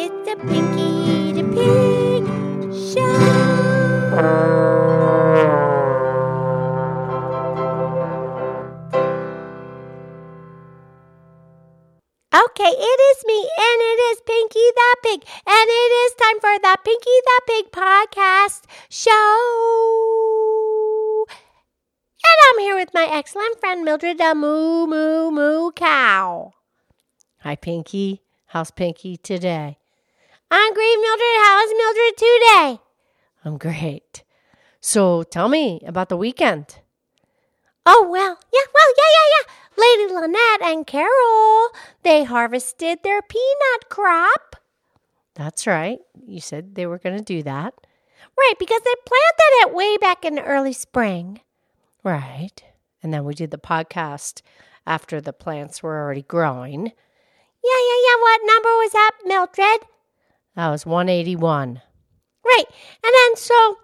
It's the Pinky the Pig Show. Okay, it is me, and it is Pinky the Pig, and it is time for the Pinky the Pig podcast show. And I'm here with my excellent friend Mildred the Moo Moo Moo Cow. Hi, Pinky. How's Pinky today? I'm great, Mildred. How is Mildred today? I'm great. So tell me about the weekend. Oh, well, yeah, well, yeah, yeah, yeah. Lady Lynette and Carol, they harvested their peanut crop. That's right. You said they were going to do that. Right, because they planted it way back in the early spring. Right. And then we did the podcast after the plants were already growing. Yeah, yeah, yeah. What number was that, Mildred? That was 181. Right. And then so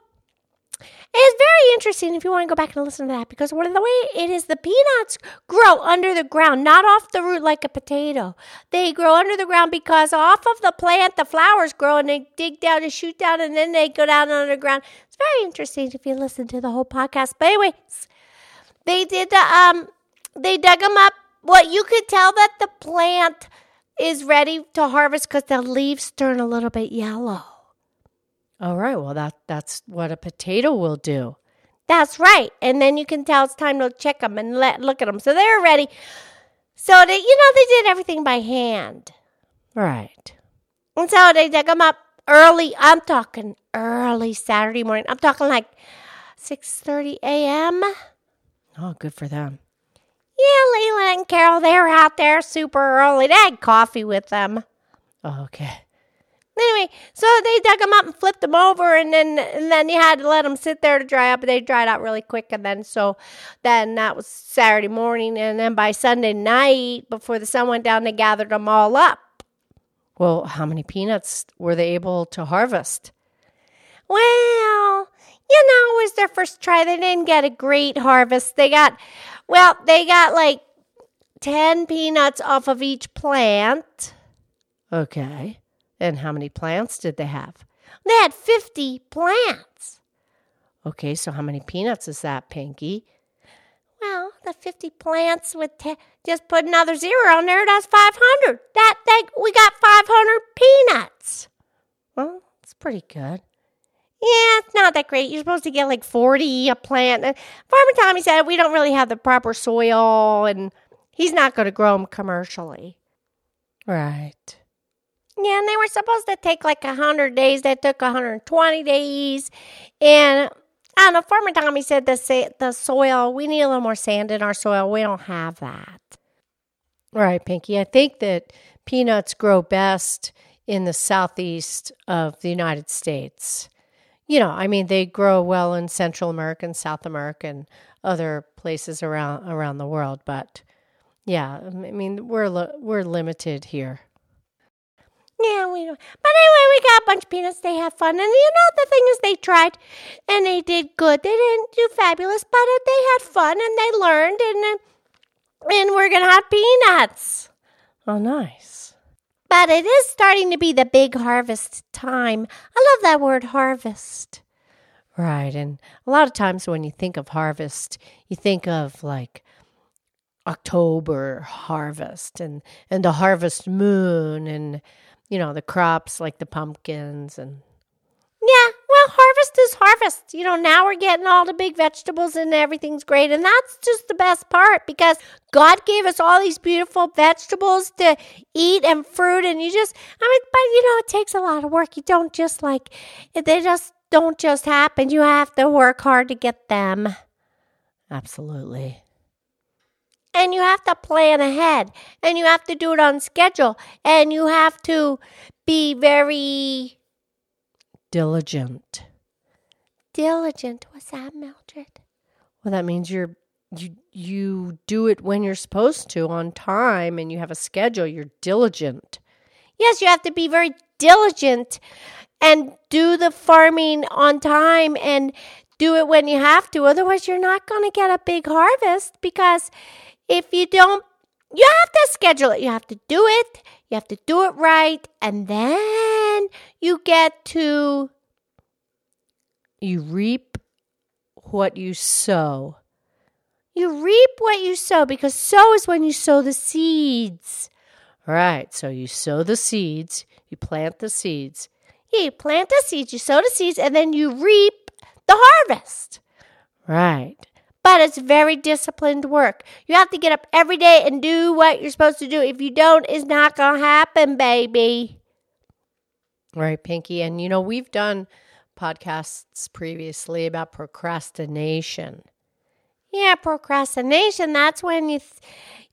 it's very interesting if you want to go back and listen to that because one of the way it is the peanuts grow under the ground, not off the root like a potato. They grow under the ground because off of the plant the flowers grow and they dig down and shoot down and then they go down underground. It's very interesting if you listen to the whole podcast. But anyways, they did the um they dug them up. What you could tell that the plant is ready to harvest because the leaves turn a little bit yellow. All right. Well, that that's what a potato will do. That's right. And then you can tell it's time to check them and let look at them. So they're ready. So they, you know, they did everything by hand. Right. And so they dug them up early. I'm talking early Saturday morning. I'm talking like 6:30 a.m. Oh, good for them. Yeah, Leila and Carol, they were out there super early. They had coffee with them. Oh, okay. Anyway, so they dug them up and flipped them over, and then and then you had to let them sit there to dry up. They dried out really quick, and then so then that was Saturday morning, and then by Sunday night, before the sun went down, they gathered them all up. Well, how many peanuts were they able to harvest? Well, you know, it was their first try. They didn't get a great harvest. They got, well, they got like 10 peanuts off of each plant. Okay. And how many plants did they have? They had 50 plants. Okay, so how many peanuts is that, Pinky? Well, the 50 plants with te- just put another zero on there, that's 500. That, that we got 500 peanuts. Well, it's pretty good. Yeah, it's not that great. You're supposed to get like 40 a plant. And Farmer Tommy said we don't really have the proper soil and he's not going to grow them commercially. Right. Yeah, and they were supposed to take like 100 days. That took 120 days. And I don't know, Farmer Tommy said the, sa- the soil, we need a little more sand in our soil. We don't have that. Right, Pinky. I think that peanuts grow best in the southeast of the United States. You know, I mean, they grow well in Central America and South America and other places around around the world, but yeah, I mean, we're li- we're limited here. Yeah, we. But anyway, we got a bunch of peanuts. They had fun. And you know, the thing is, they tried and they did good. They didn't do fabulous, but they had fun and they learned. And, and we're to have peanuts. Oh, nice. But it is starting to be the big harvest time. I love that word harvest. Right. And a lot of times when you think of harvest, you think of like October harvest and, and the harvest moon and, you know, the crops like the pumpkins and. Yeah, harvest is harvest. You know, now we're getting all the big vegetables and everything's great. And that's just the best part because God gave us all these beautiful vegetables to eat and fruit. And you just, I mean, but you know, it takes a lot of work. You don't just like, they just don't just happen. You have to work hard to get them. Absolutely. And you have to plan ahead and you have to do it on schedule and you have to be very diligent. Diligent. What's that, Mildred? Well, that means you're you you do it when you're supposed to on time and you have a schedule. You're diligent. Yes, you have to be very diligent and do the farming on time and do it when you have to. Otherwise, you're not going to get a big harvest because if you don't you have to schedule it. You have to do it. You have to do it right. And then you get to, you reap what you sow. You reap what you sow because sow is when you sow the seeds. Right. So you sow the seeds, you plant the seeds. Yeah, you plant the seeds, you sow the seeds, and then you reap the harvest. Right. But it's very disciplined work. You have to get up every day and do what you're supposed to do. If you don't, it's not going to happen, baby. Right, Pinky. And you know, we've done podcasts previously about procrastination. Yeah, procrastination. That's when you th-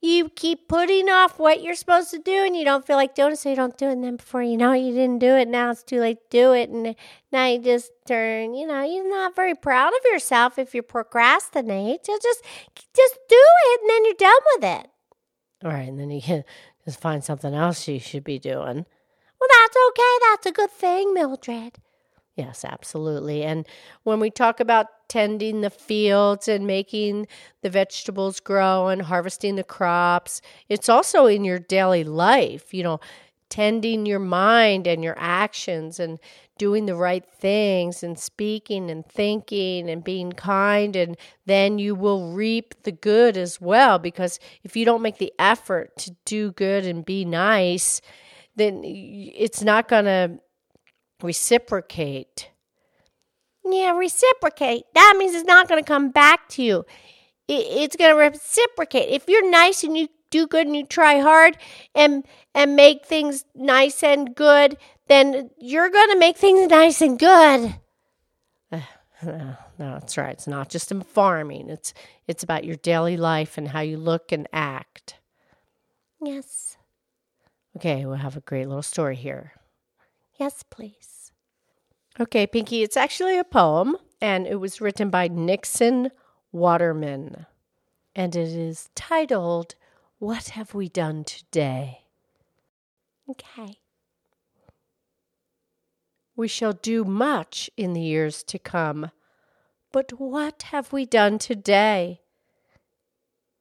you keep putting off what you're supposed to do and you don't feel like doing it, so you don't do it. And then before you know it, you didn't do it. Now it's too late to do it. And now you just turn, you know, you're not very proud of yourself if you procrastinate. So just, just do it and then you're done with it. All right. And then you can just find something else you should be doing. Well, that's okay. That's a good thing, Mildred. Yes, absolutely. And when we talk about tending the fields and making the vegetables grow and harvesting the crops, it's also in your daily life, you know, tending your mind and your actions and doing the right things and speaking and thinking and being kind and then you will reap the good as well because if you don't make the effort to do good and be nice then it's not going to reciprocate. Yeah, reciprocate. That means it's not going to come back to you. It's going to reciprocate. If you're nice and you do good and you try hard and and make things nice and good, then you're going to make things nice and good. no, that's right. It's not just in farming. It's it's about your daily life and how you look and act. Yes. Okay, we'll have a great little story here. Yes, please. Okay, Pinky, it's actually a poem, and it was written by Nixon Waterman. And it is titled, What Have We Done Today? Okay. We shall do much in the years to come, but what have we done today?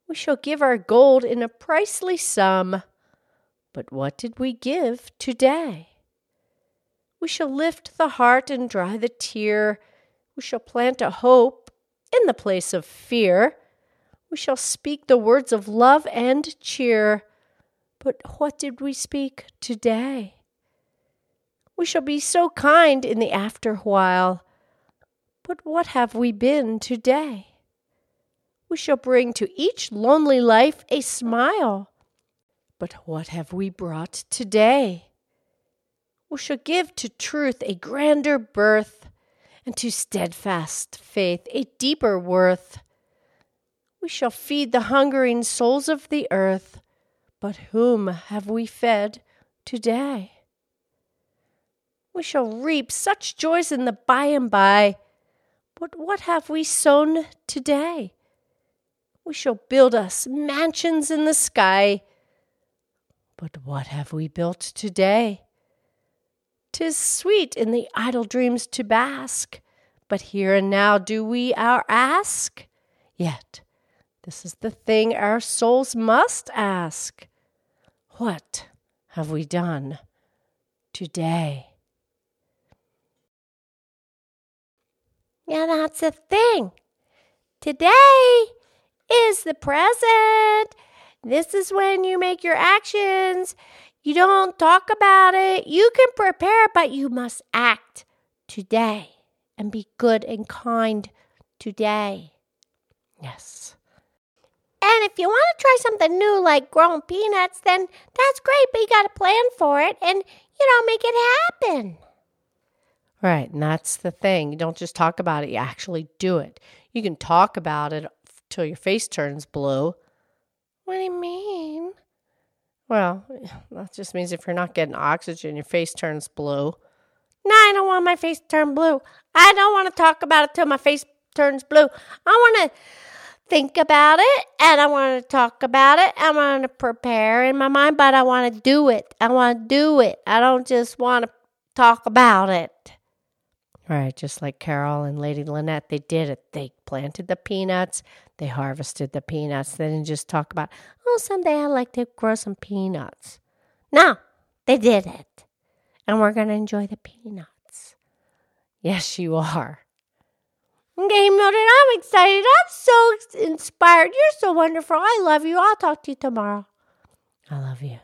We shall give our gold in a pricely sum, but what did we give today? We shall lift the heart and dry the tear. We shall plant a hope in the place of fear. We shall speak the words of love and cheer. But what did we speak today? We shall be so kind in the after while. But what have we been today? We shall bring to each lonely life a smile. But what have we brought today? we shall give to truth a grander birth, and to steadfast faith a deeper worth. We shall feed the hungering souls of the earth, but whom have we fed today? We shall reap such joys in the by and by, but what have we sown today? We shall build us mansions in the sky, but what have we built today? 'Tis sweet in the idle dreams to bask, but here and now do we our ask? Yet this is the thing our souls must ask. What have we done today? Yeah, that's the thing. Today is the present. This is when you make your actions. You don't talk about it. You can prepare, but you must act today and be good and kind today. Yes. And if you want to try something new like growing peanuts, then that's great, but you got to plan for it and, you know, make it happen. Right. And that's the thing. You don't just talk about it, you actually do it. You can talk about it till your face turns blue. What do you mean? Well, that just means if you're not getting oxygen, your face turns blue. No, I don't want my face to turn blue. I don't want to talk about it till my face turns blue. I want to think about it and I want to talk about it. I want to prepare in my mind, but I want to do it. I want to do it. I don't just want to talk about it. Right, just like Carol and Lady Lynette, they did it. They planted the peanuts, they harvested the peanuts. They didn't just talk about, oh, someday I'd like to grow some peanuts. No, they did it. And we're going to enjoy the peanuts. Yes, you are. Okay, Mildred, I'm excited. I'm so inspired. You're so wonderful. I love you. I'll talk to you tomorrow. I love you.